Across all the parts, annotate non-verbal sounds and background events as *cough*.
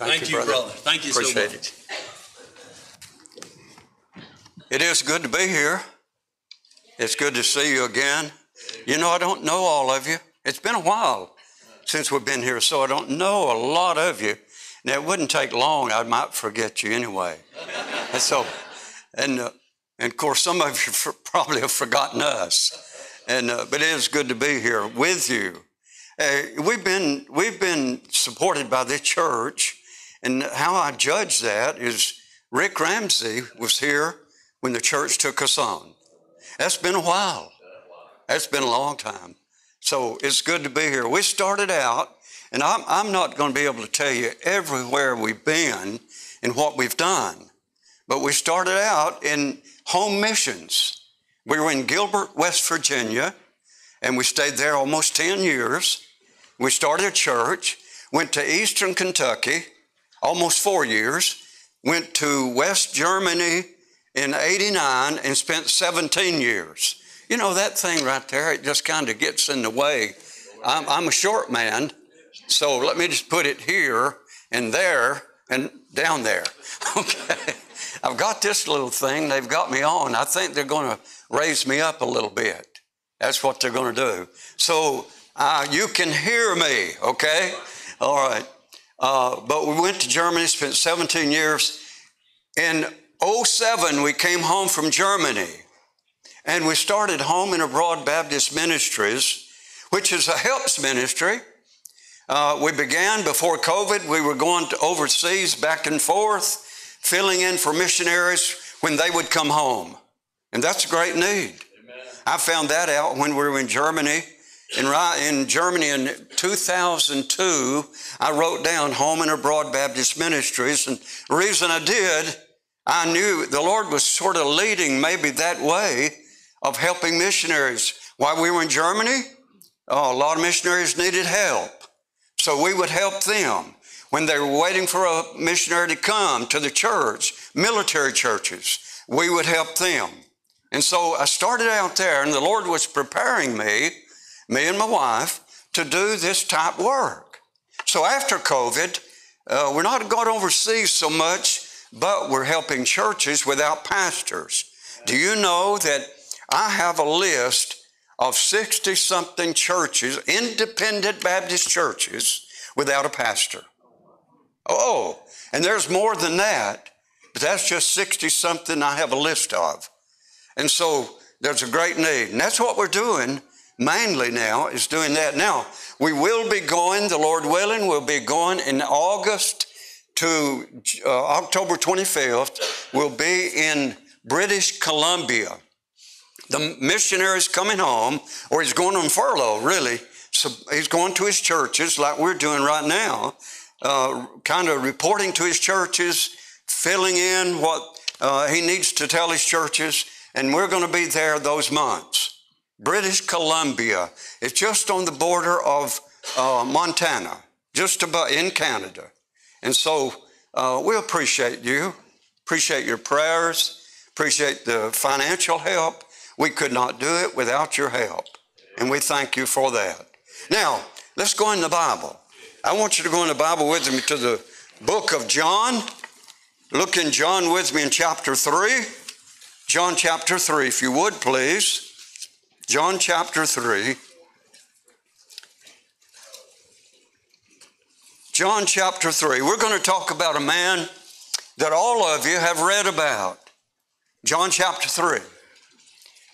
Thank, Thank you, brother. brother. Thank you so much. it. It is good to be here. It's good to see you again. You know, I don't know all of you. It's been a while since we've been here, so I don't know a lot of you. Now, it wouldn't take long. I might forget you anyway. *laughs* and so, and, uh, and of course, some of you *laughs* f- probably have forgotten us. And, uh, but it is good to be here with you. Uh, we've been we've been supported by the church, and how I judge that is Rick Ramsey was here when the church took us on. That's been a while. That's been a long time. So it's good to be here. We started out, and I'm, I'm not going to be able to tell you everywhere we've been and what we've done, but we started out in home missions. We were in Gilbert, West Virginia, and we stayed there almost 10 years. We started a church, went to Eastern Kentucky, almost four years, went to West Germany in 89 and spent 17 years. You know, that thing right there, it just kind of gets in the way. I'm, I'm a short man, so let me just put it here and there and down there. *laughs* Okay. I've got this little thing they've got me on. I think they're going to raise me up a little bit. That's what they're going to do. So uh, you can hear me, okay? All right. Uh, but we went to Germany, spent 17 years. In 07, we came home from Germany and we started Home and Abroad Baptist Ministries, which is a helps ministry. Uh, we began before COVID. We were going to overseas back and forth, filling in for missionaries when they would come home. And that's a great need. I found that out when we were in Germany. In, in Germany in 2002, I wrote down Home and Abroad Baptist Ministries. And the reason I did, I knew the Lord was sort of leading maybe that way of helping missionaries. While we were in Germany, oh, a lot of missionaries needed help. So we would help them when they were waiting for a missionary to come to the church, military churches. We would help them. And so I started out there, and the Lord was preparing me, me and my wife, to do this type work. So after COVID, uh, we're not going overseas so much, but we're helping churches without pastors. Do you know that I have a list of 60 something churches, independent Baptist churches, without a pastor? Oh, and there's more than that, but that's just 60 something I have a list of. And so there's a great need. And that's what we're doing mainly now, is doing that. Now, we will be going, the Lord willing, we'll be going in August to uh, October 25th. We'll be in British Columbia. The missionary is coming home, or he's going on furlough, really. So he's going to his churches like we're doing right now, uh, kind of reporting to his churches, filling in what uh, he needs to tell his churches and we're going to be there those months. British Columbia. It's just on the border of uh, Montana, just about in Canada. And so uh, we appreciate you, appreciate your prayers, appreciate the financial help. We could not do it without your help. And we thank you for that. Now, let's go in the Bible. I want you to go in the Bible with me to the book of John. Look in John with me in chapter 3. John chapter 3, if you would please. John chapter 3. John chapter 3. We're going to talk about a man that all of you have read about. John chapter 3.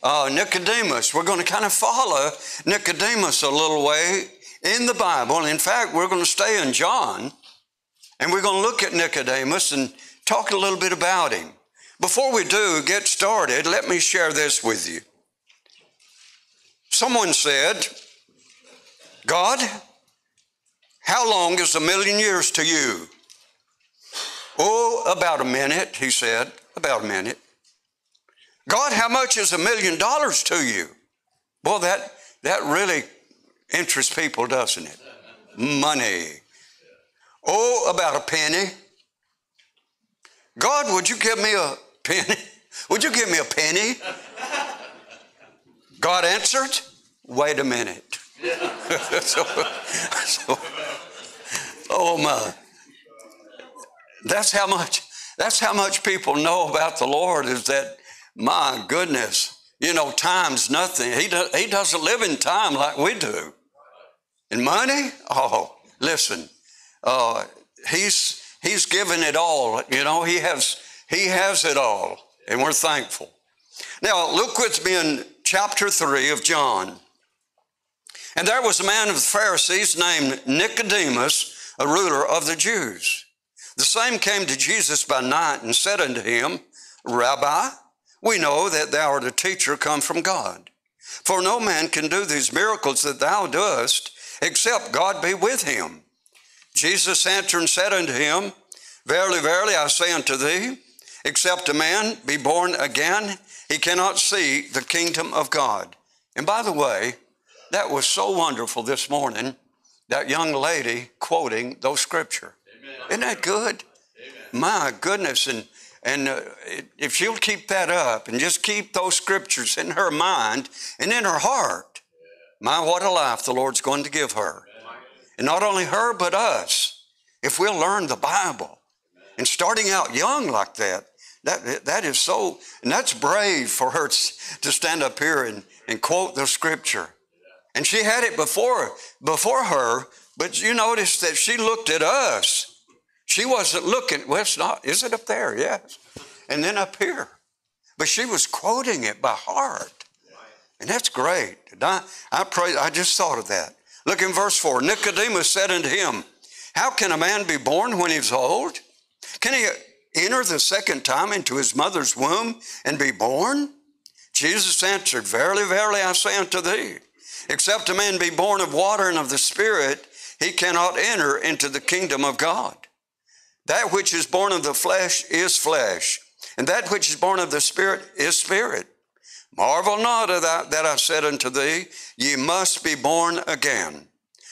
Uh, Nicodemus. We're going to kind of follow Nicodemus a little way in the Bible. In fact, we're going to stay in John and we're going to look at Nicodemus and talk a little bit about him. Before we do get started, let me share this with you. Someone said, God, how long is a million years to you? Oh, about a minute, he said. About a minute. God, how much is a million dollars to you? Well, that, that really interests people, doesn't it? Money. Oh, about a penny. God, would you give me a penny? *laughs* Would you give me a penny? God answered, wait a minute. *laughs* so, so, oh my. That's how much, that's how much people know about the Lord is that, my goodness, you know, time's nothing. He, do, he doesn't live in time like we do. And money? Oh, listen, uh, he's, he's given it all. You know, he has, he has it all, and we're thankful. Now, look with me in chapter 3 of John. And there was a man of the Pharisees named Nicodemus, a ruler of the Jews. The same came to Jesus by night and said unto him, Rabbi, we know that thou art a teacher come from God. For no man can do these miracles that thou doest, except God be with him. Jesus answered and said unto him, Verily, verily, I say unto thee, except a man be born again, he cannot see the kingdom of God. And by the way, that was so wonderful this morning, that young lady quoting those scripture. Amen. Isn't that good? Amen. My goodness. And, and uh, if she'll keep that up and just keep those scriptures in her mind and in her heart, my, what a life the Lord's going to give her. And not only her, but us. If we'll learn the Bible and starting out young like that, that, that is so, and that's brave for her to stand up here and, and quote the scripture. And she had it before, before her, but you notice that she looked at us. She wasn't looking, well, it's not, is it up there? Yes. And then up here. But she was quoting it by heart. And that's great. I, I pray, I just thought of that. Look in verse 4. Nicodemus said unto him, How can a man be born when he's old? Can he enter the second time into his mother's womb and be born? Jesus answered, Verily, verily, I say unto thee, except a man be born of water and of the Spirit, he cannot enter into the kingdom of God. That which is born of the flesh is flesh, and that which is born of the Spirit is spirit. Marvel not that, that I said unto thee, Ye must be born again.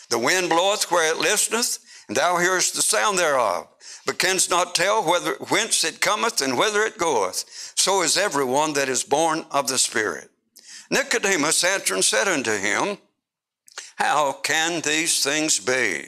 The wind bloweth where it listeth, and thou hearest the sound thereof, but canst not tell whether, whence it cometh and whither it goeth. So is every one that is born of the Spirit. Nicodemus answered and said unto him, How can these things be?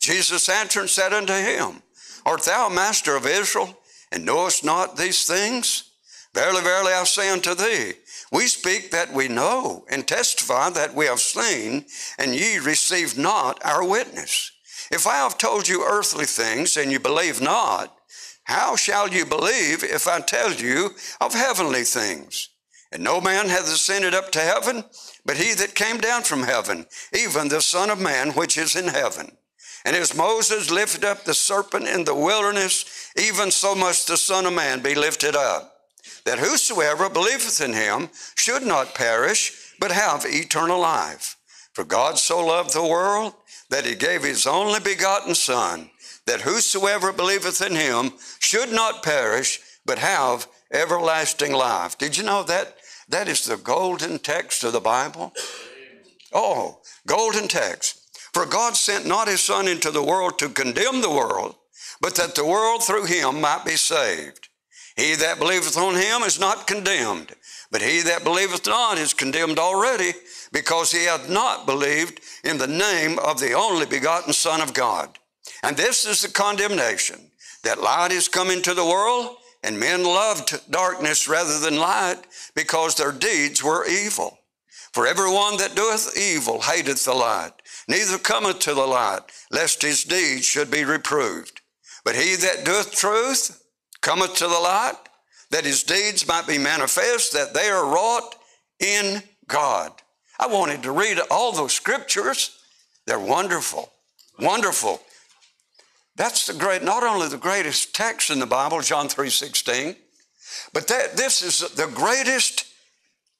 Jesus answered and said unto him, Art thou master of Israel, and knowest not these things? Verily, verily, I say unto thee, we speak that we know, and testify that we have seen, and ye receive not our witness. If I have told you earthly things, and you believe not, how shall you believe if I tell you of heavenly things? And no man hath ascended up to heaven, but he that came down from heaven, even the Son of Man which is in heaven. And as Moses lifted up the serpent in the wilderness, even so must the Son of Man be lifted up that whosoever believeth in him should not perish, but have eternal life. For God so loved the world that he gave his only begotten Son, that whosoever believeth in him should not perish, but have everlasting life. Did you know that? That is the golden text of the Bible. Oh, golden text. For God sent not his Son into the world to condemn the world, but that the world through him might be saved. He that believeth on him is not condemned, but he that believeth not is condemned already, because he hath not believed in the name of the only begotten Son of God. And this is the condemnation that light is come into the world, and men loved darkness rather than light, because their deeds were evil. For every one that doeth evil hateth the light, neither cometh to the light, lest his deeds should be reproved. But he that doeth truth cometh to the light, that his deeds might be manifest, that they are wrought in God. I wanted to read all those scriptures. They're wonderful, wonderful. That's the great, not only the greatest text in the Bible, John 3 16, but that this is the greatest,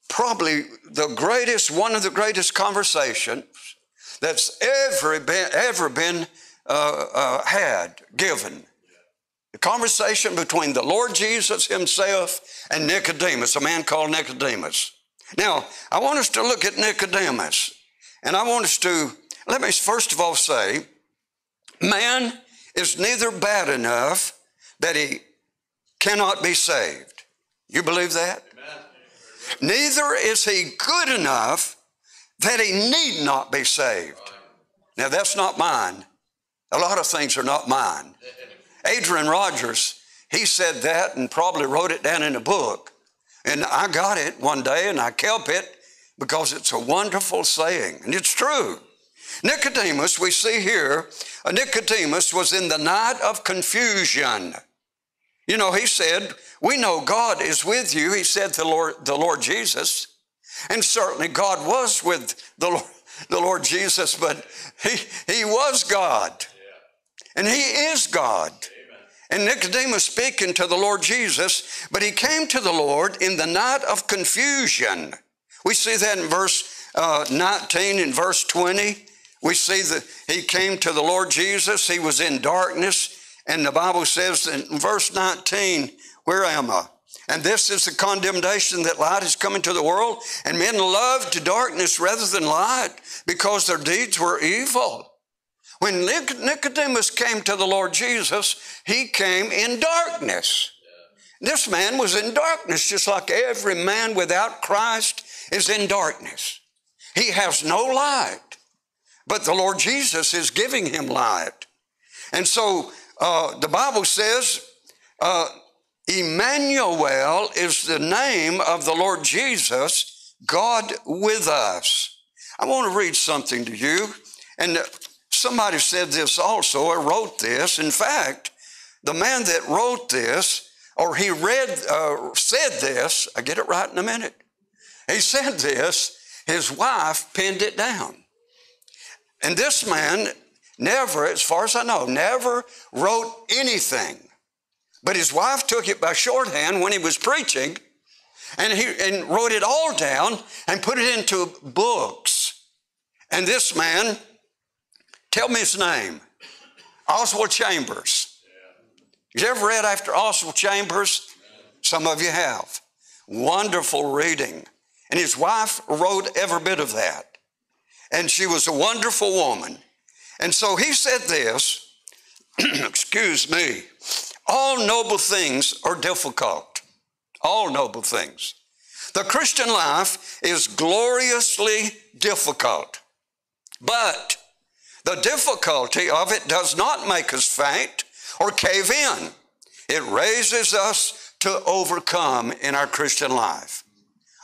probably the greatest, one of the greatest conversations that's ever been, ever been uh, uh, had, given the conversation between the Lord Jesus himself and Nicodemus, a man called Nicodemus. Now, I want us to look at Nicodemus, and I want us to, let me first of all say, man is neither bad enough that he cannot be saved. You believe that? Amen. Neither is he good enough that he need not be saved. Now, that's not mine. A lot of things are not mine. Adrian Rogers, he said that and probably wrote it down in a book. And I got it one day and I kept it because it's a wonderful saying and it's true. Nicodemus, we see here, uh, Nicodemus was in the night of confusion. You know, he said, We know God is with you. He said to Lord, the Lord Jesus. And certainly God was with the Lord, *laughs* the Lord Jesus, but he, he was God. And he is God. And Nicodemus speaking to the Lord Jesus, but he came to the Lord in the night of confusion. We see that in verse uh, 19 and verse 20. We see that he came to the Lord Jesus. He was in darkness. And the Bible says in verse 19, Where am I? And this is the condemnation that light is coming to the world, and men loved darkness rather than light because their deeds were evil. When Nicodemus came to the Lord Jesus, he came in darkness. This man was in darkness, just like every man without Christ is in darkness. He has no light, but the Lord Jesus is giving him light. And so uh, the Bible says, uh, Emmanuel is the name of the Lord Jesus, God with us. I want to read something to you. And somebody said this also, or wrote this. In fact, the man that wrote this, or he read, uh, said this, I get it right in a minute. He said this, his wife pinned it down. And this man never, as far as I know, never wrote anything but his wife took it by shorthand when he was preaching and he and wrote it all down and put it into books. And this man, tell me his name, Oswald Chambers. You ever read after Oswald Chambers? Some of you have. Wonderful reading. And his wife wrote every bit of that. And she was a wonderful woman. And so he said this, *clears throat* excuse me, all noble things are difficult. All noble things. The Christian life is gloriously difficult. But the difficulty of it does not make us faint or cave in. It raises us to overcome in our Christian life.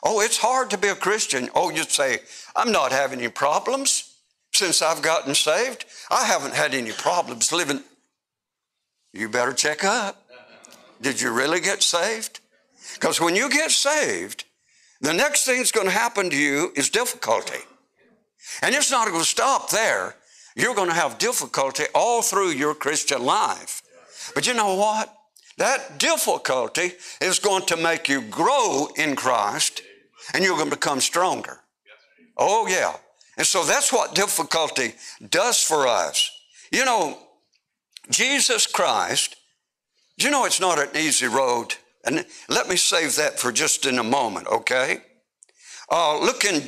Oh, it's hard to be a Christian. Oh, you'd say, I'm not having any problems since I've gotten saved. I haven't had any problems living you better check up. Did you really get saved? Because when you get saved, the next thing that's going to happen to you is difficulty. And it's not going to stop there. You're going to have difficulty all through your Christian life. But you know what? That difficulty is going to make you grow in Christ and you're going to become stronger. Oh, yeah. And so that's what difficulty does for us. You know, Jesus Christ, you know it's not an easy road? And let me save that for just in a moment, okay? Uh, look, in,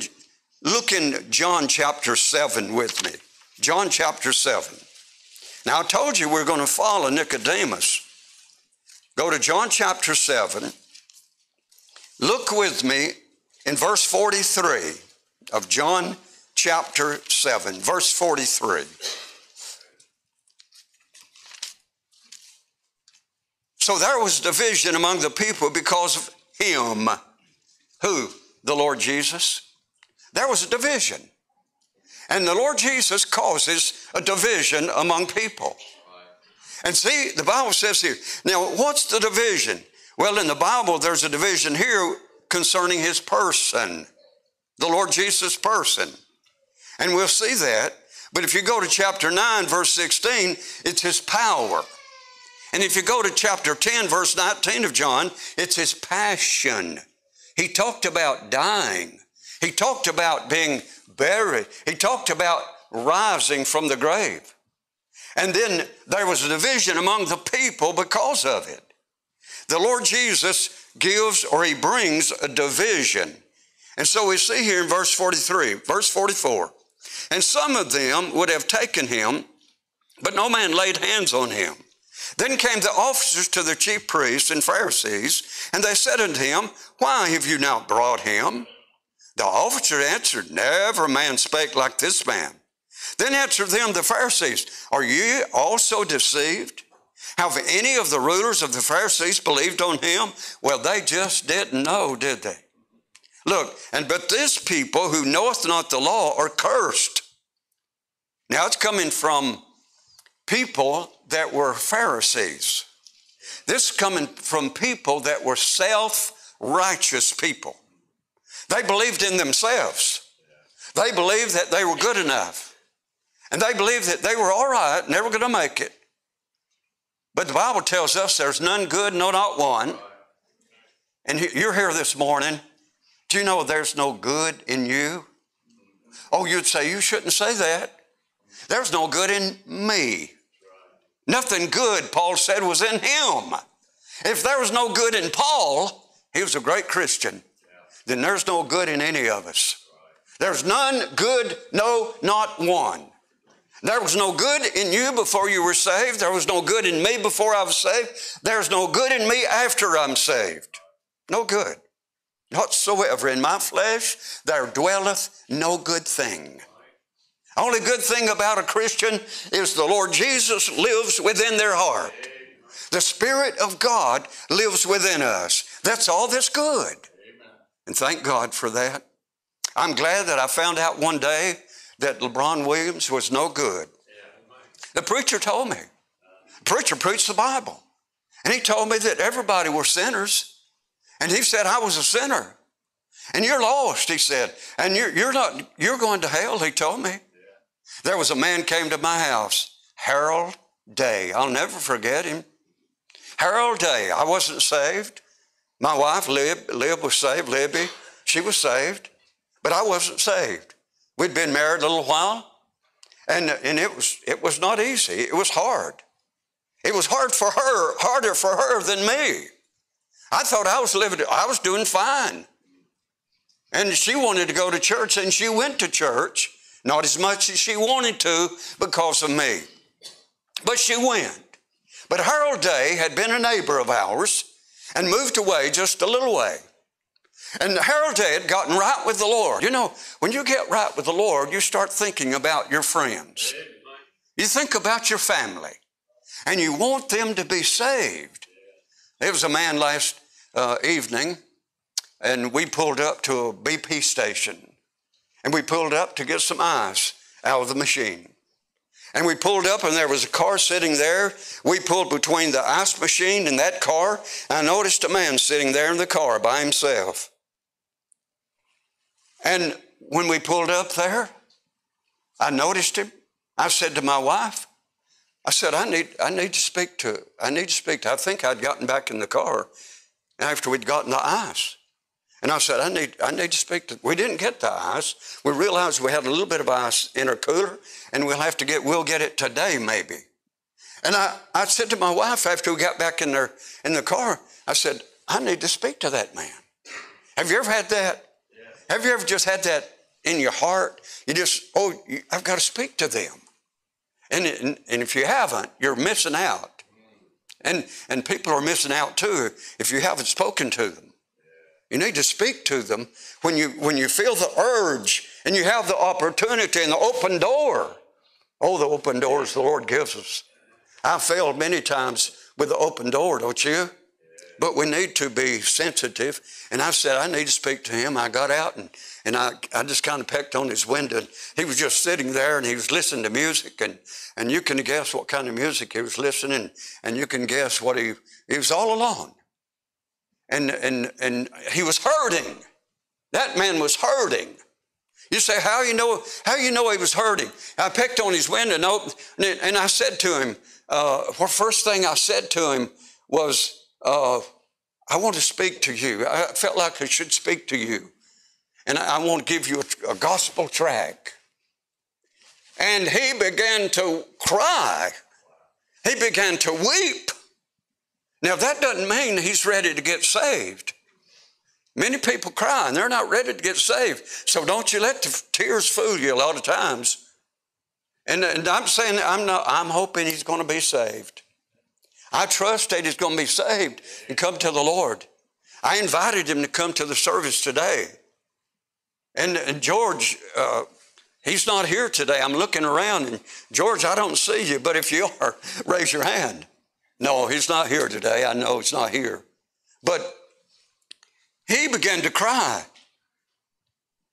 look in John chapter 7 with me. John chapter 7. Now, I told you we're going to follow Nicodemus. Go to John chapter 7. Look with me in verse 43 of John chapter 7, verse 43. So there was division among the people because of him. Who? The Lord Jesus. There was a division. And the Lord Jesus causes a division among people. And see, the Bible says here, now what's the division? Well, in the Bible, there's a division here concerning his person, the Lord Jesus' person. And we'll see that. But if you go to chapter 9, verse 16, it's his power. And if you go to chapter 10, verse 19 of John, it's his passion. He talked about dying. He talked about being buried. He talked about rising from the grave. And then there was a division among the people because of it. The Lord Jesus gives or he brings a division. And so we see here in verse 43, verse 44, and some of them would have taken him, but no man laid hands on him. Then came the officers to the chief priests and Pharisees, and they said unto him, Why have you not brought him? The officer answered, Never man spake like this man. Then answered them the Pharisees, Are ye also deceived? Have any of the rulers of the Pharisees believed on him? Well, they just didn't know, did they? Look, and but this people who knoweth not the law are cursed. Now it's coming from people that were Pharisees. This is coming from people that were self righteous people. They believed in themselves. They believed that they were good enough. And they believed that they were all right and they were going to make it. But the Bible tells us there's none good, no, not one. And you're here this morning. Do you know there's no good in you? Oh, you'd say, you shouldn't say that. There's no good in me. Nothing good, Paul said, was in him. If there was no good in Paul, he was a great Christian, then there's no good in any of us. There's none good, no, not one. There was no good in you before you were saved. There was no good in me before I was saved. There's no good in me after I'm saved. No good. Whatsoever in my flesh there dwelleth no good thing. Only good thing about a Christian is the Lord Jesus lives within their heart. The Spirit of God lives within us. That's all that's good. And thank God for that. I'm glad that I found out one day that LeBron Williams was no good. The preacher told me. The preacher preached the Bible. And he told me that everybody were sinners. And he said, I was a sinner. And you're lost, he said. And you're, you're not, you're going to hell, he told me. There was a man came to my house, Harold Day. I'll never forget him. Harold Day. I wasn't saved. My wife, Lib, Lib was saved. Libby, she was saved. But I wasn't saved. We'd been married a little while, and, and it, was, it was not easy. It was hard. It was hard for her, harder for her than me. I thought I was living, I was doing fine. And she wanted to go to church, and she went to church, not as much as she wanted to because of me. But she went. But Harold Day had been a neighbor of ours and moved away just a little way. And Harold had gotten right with the Lord. You know, when you get right with the Lord, you start thinking about your friends. You think about your family, and you want them to be saved. There was a man last uh, evening, and we pulled up to a BP station, and we pulled up to get some ice out of the machine. And we pulled up, and there was a car sitting there. We pulled between the ice machine and that car. I noticed a man sitting there in the car by himself. And when we pulled up there, I noticed him. I said to my wife, I said, I need, I need to speak to, I need to speak to, I think I'd gotten back in the car after we'd gotten the ice. And I said, I need, I need to speak to, we didn't get the ice. We realized we had a little bit of ice in our cooler and we'll have to get, we'll get it today maybe. And I, I said to my wife after we got back in there in the car, I said, I need to speak to that man. Have you ever had that? Have you ever just had that in your heart? You just, oh, I've got to speak to them. And, and, and if you haven't, you're missing out. And, and people are missing out too if you haven't spoken to them. You need to speak to them when you, when you feel the urge and you have the opportunity and the open door. Oh, the open doors the Lord gives us. I've failed many times with the open door, don't you? But we need to be sensitive. And I said, I need to speak to him. I got out and, and I, I just kind of pecked on his window. He was just sitting there and he was listening to music. And, and you can guess what kind of music he was listening. And you can guess what he, he was all alone. And, and, and he was hurting. That man was hurting. You say, how you know, how you know he was hurting? I pecked on his window and, opened, and I said to him, uh, the first thing I said to him was, uh, I want to speak to you. I felt like I should speak to you. And I want to give you a, a gospel track. And he began to cry. He began to weep. Now, that doesn't mean he's ready to get saved. Many people cry and they're not ready to get saved. So don't you let the tears fool you a lot of times. And, and I'm saying, I'm, not, I'm hoping he's going to be saved. I trust that he's going to be saved and come to the Lord. I invited him to come to the service today. And, and George, uh, he's not here today. I'm looking around and George, I don't see you, but if you are, *laughs* raise your hand. No, he's not here today. I know he's not here. But he began to cry.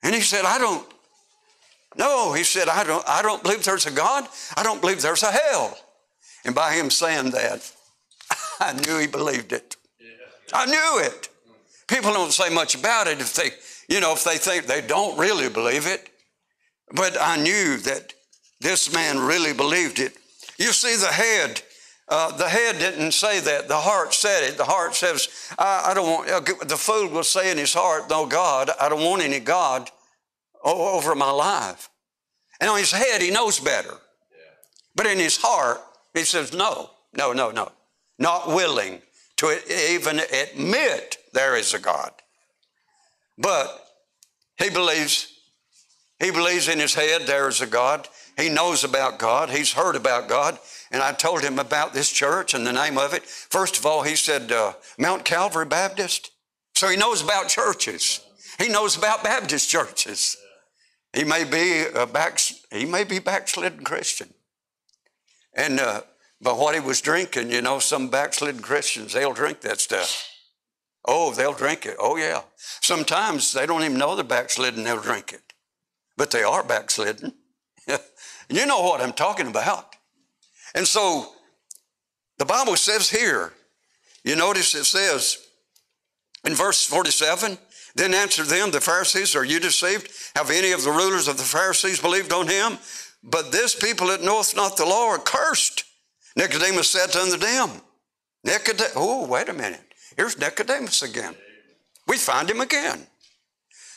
And he said, I don't, no, he said, I don't, I don't believe there's a God. I don't believe there's a hell. And by him saying that, *laughs* I knew he believed it. I knew it. People don't say much about it if they, you know, if they think they don't really believe it. But I knew that this man really believed it. You see, the head, uh, the head didn't say that. The heart said it. The heart says, I, I don't want, uh, the fool will say in his heart, no God, I don't want any God over my life. And on his head, he knows better. But in his heart, he says, no, no, no, no. Not willing to even admit there is a God. But he believes, he believes in his head there is a God. He knows about God. He's heard about God. And I told him about this church and the name of it. First of all, he said, uh, Mount Calvary Baptist. So he knows about churches. He knows about Baptist churches. He may be a back, he may be backslidden Christian. And uh, but what he was drinking, you know, some backslidden Christians, they'll drink that stuff. Oh, they'll drink it. Oh, yeah. Sometimes they don't even know they're backslidden, they'll drink it. But they are backslidden. *laughs* you know what I'm talking about. And so the Bible says here, you notice it says in verse 47, then answered them, the Pharisees, Are you deceived? Have any of the rulers of the Pharisees believed on him? But this people that knoweth not the law are cursed. Nicodemus said unto them, Nicodemus, oh, wait a minute. Here's Nicodemus again. We find him again.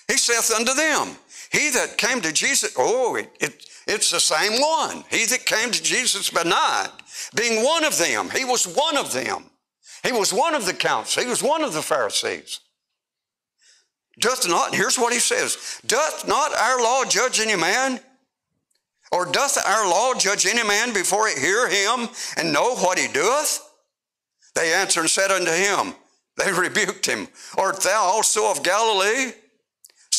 He saith unto them, He that came to Jesus, oh, it, it, it's the same one. He that came to Jesus by night, being one of them, he was one of them. He was one of the council. He was one of the Pharisees. Doth not, here's what he says Doth not our law judge any man? Or doth our law judge any man before it hear him and know what he doeth? They answered and said unto him, They *laughs* rebuked him, Art thou also of Galilee?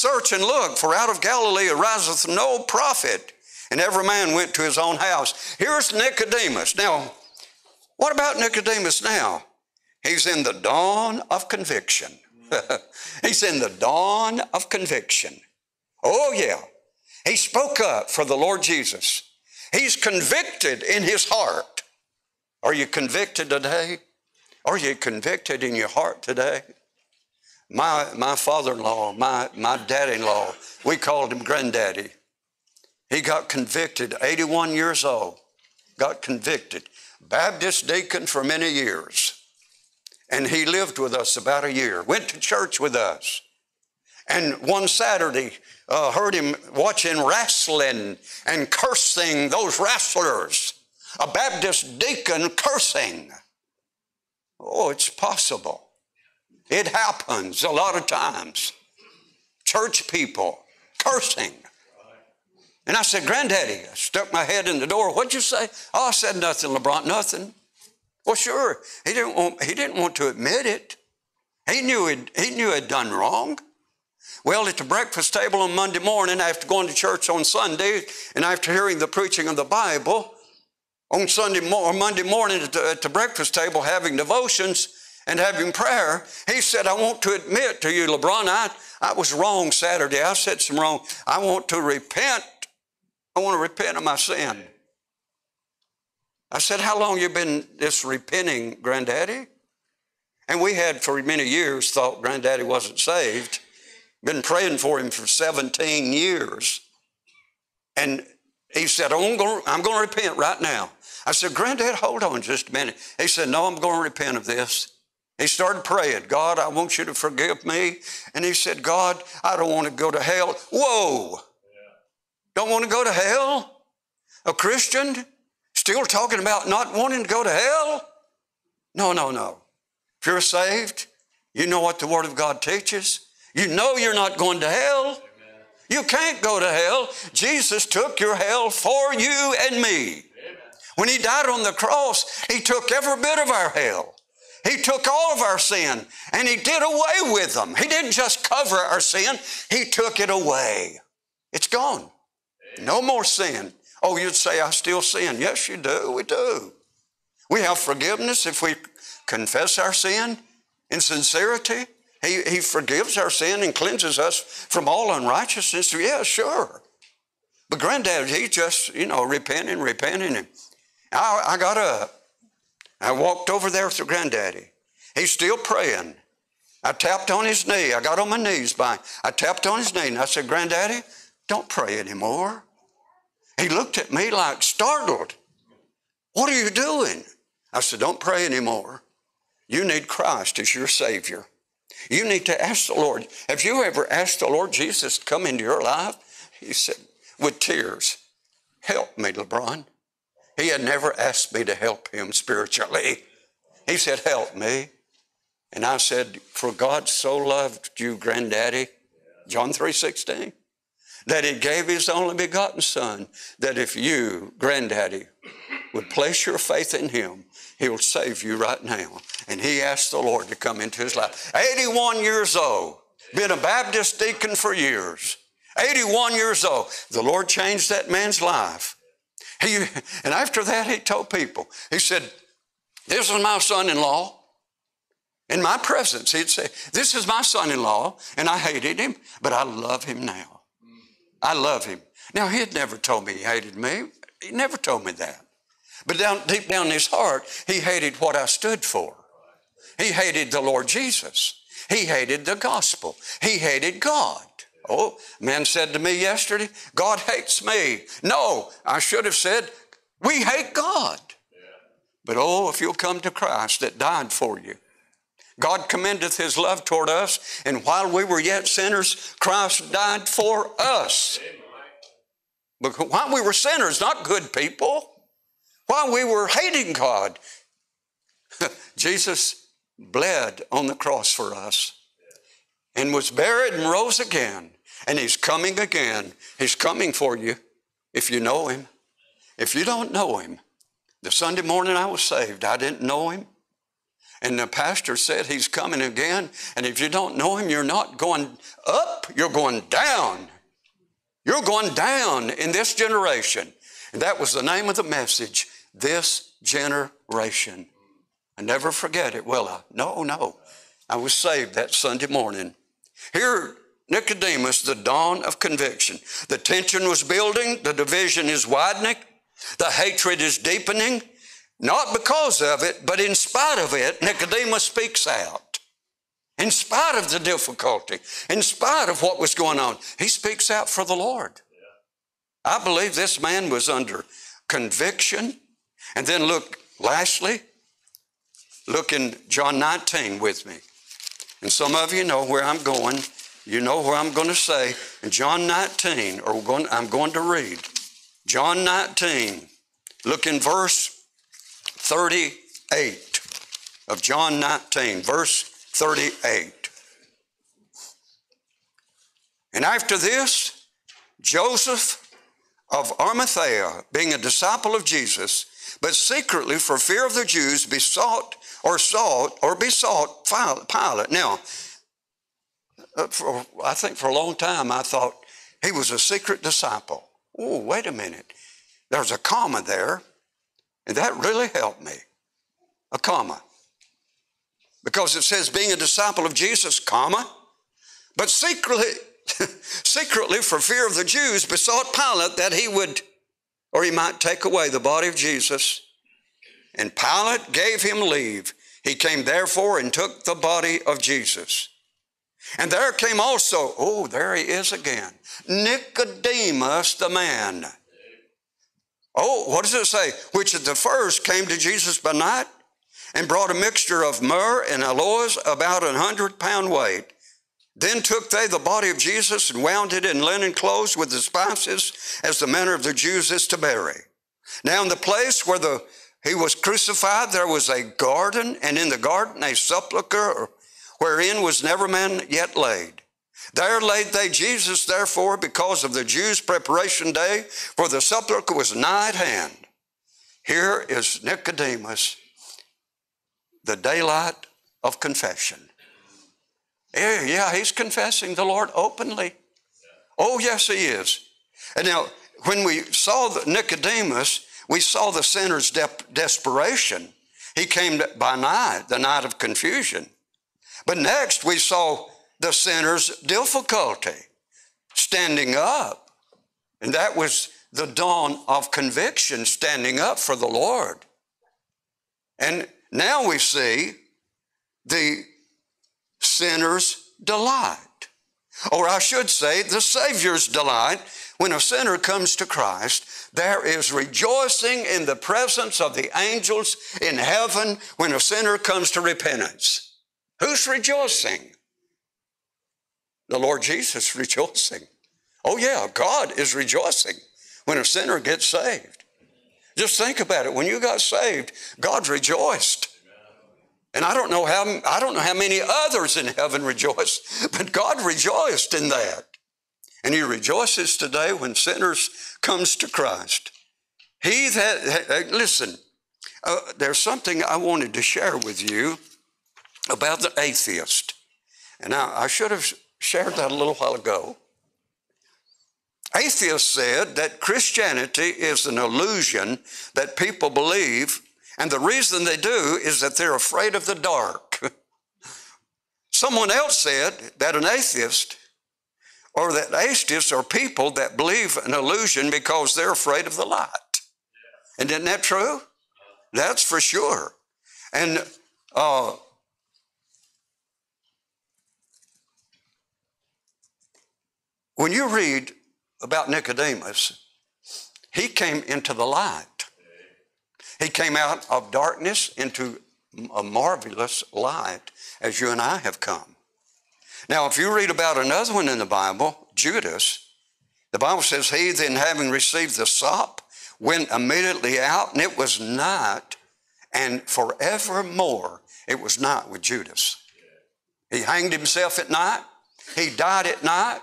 Search and look, for out of Galilee ariseth no prophet. And every man went to his own house. Here's Nicodemus. Now, what about Nicodemus now? He's in the dawn of conviction. *laughs* He's in the dawn of conviction. Oh, yeah. He spoke up for the Lord Jesus. He's convicted in his heart. Are you convicted today? Are you convicted in your heart today? My, my father in law, my, my dad in law, we called him granddaddy. He got convicted, 81 years old, got convicted. Baptist deacon for many years. And he lived with us about a year, went to church with us. And one Saturday, uh, heard him watching wrestling and cursing those wrestlers. A Baptist deacon cursing. Oh, it's possible. It happens a lot of times. Church people cursing. And I said, Granddaddy, I stuck my head in the door. What'd you say? Oh, I said nothing, LeBron, nothing. Well, sure. He didn't want, he didn't want to admit it. He knew, it, he knew he'd done wrong. Well, at the breakfast table on Monday morning, after going to church on Sunday, and after hearing the preaching of the Bible, on Sunday or Monday morning at the, at the breakfast table, having devotions and having prayer, he said, I want to admit to you, LeBron, I, I was wrong Saturday. I said some wrong. I want to repent. I want to repent of my sin. I said, How long you been this repenting, Granddaddy? And we had for many years thought Granddaddy wasn't saved. Been praying for him for 17 years. And he said, oh, I'm going, I'm going to repent right now. I said, Granddad, hold on just a minute. He said, No, I'm going to repent of this. He started praying, God, I want you to forgive me. And he said, God, I don't want to go to hell. Whoa! Don't want to go to hell? A Christian still talking about not wanting to go to hell? No, no, no. If you're saved, you know what the Word of God teaches. You know you're not going to hell. Amen. You can't go to hell. Jesus took your hell for you and me. Amen. When He died on the cross, He took every bit of our hell. He took all of our sin and He did away with them. He didn't just cover our sin, He took it away. It's gone. No more sin. Oh, you'd say, I still sin. Yes, you do. We do. We have forgiveness if we confess our sin in sincerity. He, he forgives our sin and cleanses us from all unrighteousness. Yeah, sure. But granddad, he just, you know, repenting, repenting. I, I got up. I walked over there to granddaddy. He's still praying. I tapped on his knee. I got on my knees by. I tapped on his knee and I said, Granddaddy, don't pray anymore. He looked at me like startled. What are you doing? I said, Don't pray anymore. You need Christ as your Savior. You need to ask the Lord. Have you ever asked the Lord Jesus to come into your life? He said, with tears, Help me, LeBron. He had never asked me to help him spiritually. He said, Help me. And I said, For God so loved you, Granddaddy, John 3 16, that he gave his only begotten Son, that if you, Granddaddy, would place your faith in him, he'll save you right now. And he asked the Lord to come into his life. 81 years old, been a Baptist deacon for years. 81 years old. The Lord changed that man's life. He, and after that, he told people, he said, This is my son in law. In my presence, he'd say, This is my son in law, and I hated him, but I love him now. I love him. Now, he had never told me he hated me. He never told me that. But down, deep down in his heart, he hated what I stood for. He hated the Lord Jesus. He hated the gospel. He hated God. Oh, man said to me yesterday, God hates me. No, I should have said, we hate God. But oh, if you'll come to Christ that died for you. God commendeth his love toward us, and while we were yet sinners, Christ died for us. But while we were sinners, not good people, while we were hating God, *laughs* Jesus bled on the cross for us and was buried and rose again. And he's coming again. He's coming for you if you know him. If you don't know him, the Sunday morning I was saved, I didn't know him. And the pastor said he's coming again. And if you don't know him, you're not going up, you're going down. You're going down in this generation. And that was the name of the message this generation. I never forget it, will I? No, no. I was saved that Sunday morning. Here, Nicodemus, the dawn of conviction. The tension was building, the division is widening, the hatred is deepening. Not because of it, but in spite of it, Nicodemus speaks out. In spite of the difficulty, in spite of what was going on, he speaks out for the Lord. I believe this man was under conviction and then look, lastly, look in John 19 with me. And some of you know where I'm going. You know where I'm going to say. In John 19, or going, I'm going to read. John 19, look in verse 38 of John 19, verse 38. And after this, Joseph of Arimathea, being a disciple of Jesus, but secretly for fear of the Jews besought or sought or besought Pilate. Now, Uh, for, I think for a long time I thought he was a secret disciple. Oh, wait a minute. There's a comma there, and that really helped me. A comma. Because it says being a disciple of Jesus, comma, but secretly, *laughs* secretly for fear of the Jews besought Pilate that he would or he might take away the body of Jesus. And Pilate gave him leave. He came therefore and took the body of Jesus. And there came also, oh, there he is again, Nicodemus the man. Oh, what does it say? Which at the first came to Jesus by night and brought a mixture of myrrh and aloes about a hundred pound weight then took they the body of Jesus and wound it in linen clothes with the spices, as the manner of the Jews is to bury. Now, in the place where the, he was crucified, there was a garden, and in the garden a sepulchre wherein was never man yet laid. There laid they Jesus, therefore, because of the Jews' preparation day, for the sepulchre was nigh at hand. Here is Nicodemus, the daylight of confession. Yeah, he's confessing the Lord openly. Oh, yes, he is. And now, when we saw Nicodemus, we saw the sinner's de- desperation. He came by night, the night of confusion. But next we saw the sinner's difficulty, standing up. And that was the dawn of conviction, standing up for the Lord. And now we see the sinner's delight. Or I should say, the Savior's delight. When a sinner comes to Christ, there is rejoicing in the presence of the angels in heaven when a sinner comes to repentance. Who's rejoicing? The Lord Jesus *laughs* rejoicing. Oh, yeah, God is rejoicing when a sinner gets saved. Just think about it. When you got saved, God rejoiced. And I don't know how I don't know how many others in heaven rejoice, *laughs* but God rejoiced in that. And he rejoices today when sinners comes to Christ. He that listen, uh, there's something I wanted to share with you about the atheist. And I, I should have shared that a little while ago. Atheists said that Christianity is an illusion that people believe and the reason they do is that they're afraid of the dark. *laughs* Someone else said that an atheist or that atheists are people that believe an illusion because they're afraid of the light. And isn't that true? That's for sure. And uh, when you read about Nicodemus, he came into the light. He came out of darkness into a marvelous light as you and I have come. Now, if you read about another one in the Bible, Judas, the Bible says, He then having received the sop went immediately out, and it was night, and forevermore it was night with Judas. He hanged himself at night, he died at night,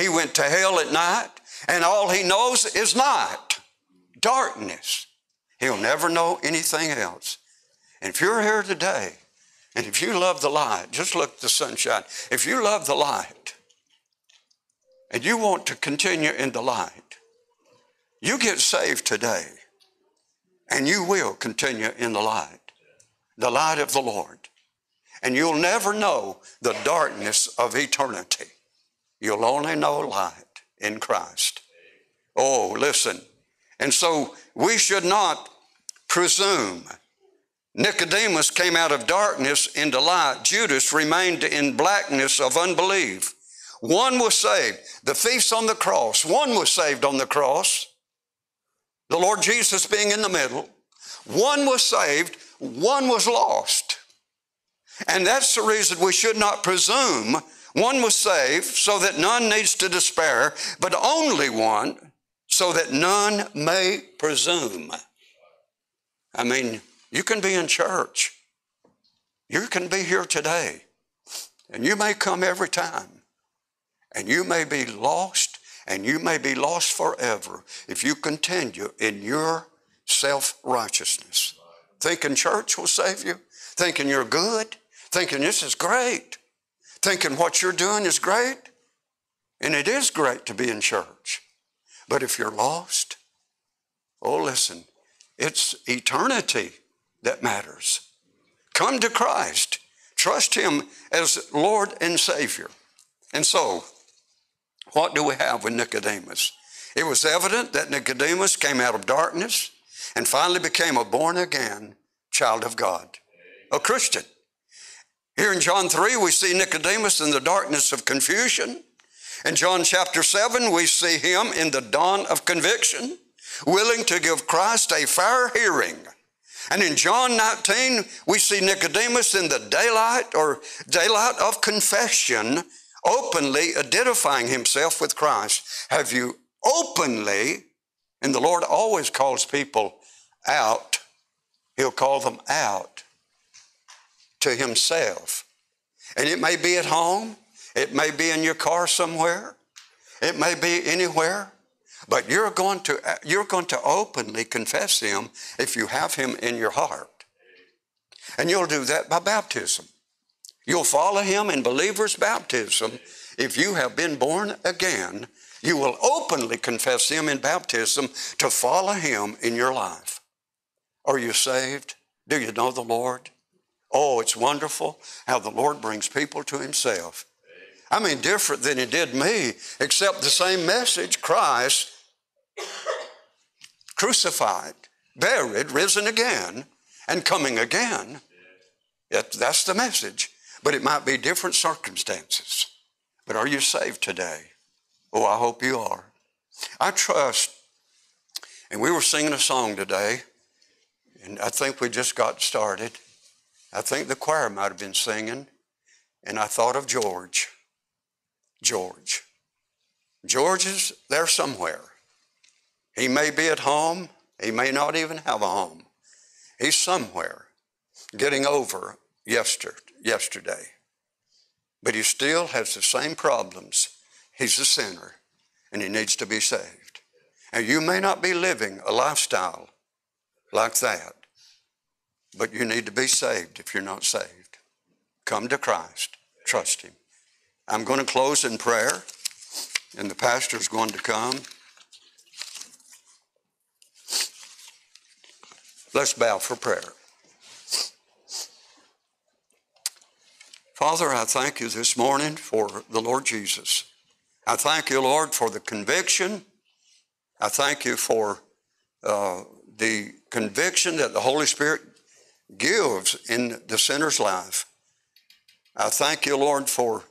he went to hell at night, and all he knows is night, darkness. He'll never know anything else. And if you're here today, and if you love the light, just look at the sunshine. If you love the light, and you want to continue in the light, you get saved today, and you will continue in the light, the light of the Lord. And you'll never know the darkness of eternity. You'll only know light in Christ. Oh, listen. And so we should not presume. Nicodemus came out of darkness into light. Judas remained in blackness of unbelief. One was saved. The thief's on the cross. One was saved on the cross. The Lord Jesus being in the middle. One was saved. One was lost. And that's the reason we should not presume. One was saved so that none needs to despair, but only one so that none may presume. I mean, you can be in church. You can be here today. And you may come every time. And you may be lost, and you may be lost forever if you continue in your self righteousness. Thinking church will save you, thinking you're good, thinking this is great, thinking what you're doing is great. And it is great to be in church. But if you're lost, oh, listen, it's eternity that matters. Come to Christ. Trust Him as Lord and Savior. And so, what do we have with Nicodemus? It was evident that Nicodemus came out of darkness and finally became a born again child of God, a Christian. Here in John 3, we see Nicodemus in the darkness of confusion. In John chapter 7, we see him in the dawn of conviction, willing to give Christ a fair hearing. And in John 19, we see Nicodemus in the daylight or daylight of confession, openly identifying himself with Christ. Have you openly, and the Lord always calls people out, He'll call them out to Himself. And it may be at home, it may be in your car somewhere. It may be anywhere. But you're going to, you're going to openly confess Him if you have Him in your heart. And you'll do that by baptism. You'll follow Him in believer's baptism. If you have been born again, you will openly confess Him in baptism to follow Him in your life. Are you saved? Do you know the Lord? Oh, it's wonderful how the Lord brings people to Himself. I mean, different than He did me, except the same message Christ crucified, buried, risen again, and coming again. It, that's the message. But it might be different circumstances. But are you saved today? Oh, I hope you are. I trust. And we were singing a song today, and I think we just got started. I think the choir might have been singing, and I thought of George. George. George is there somewhere. He may be at home, he may not even have a home. He's somewhere getting over yester, yesterday. But he still has the same problems. He's a sinner and he needs to be saved. And you may not be living a lifestyle like that, but you need to be saved if you're not saved. Come to Christ, trust Him. I'm going to close in prayer, and the pastor's going to come. Let's bow for prayer. Father, I thank you this morning for the Lord Jesus. I thank you, Lord, for the conviction. I thank you for uh, the conviction that the Holy Spirit gives in the sinner's life. I thank you, Lord, for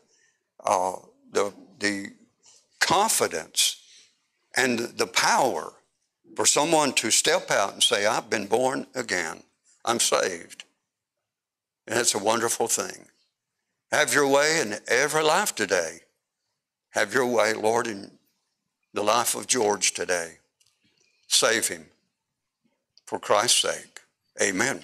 uh, the, the confidence and the power for someone to step out and say, I've been born again, I'm saved. And it's a wonderful thing. Have your way in every life today. Have your way, Lord, in the life of George today. Save him for Christ's sake. Amen.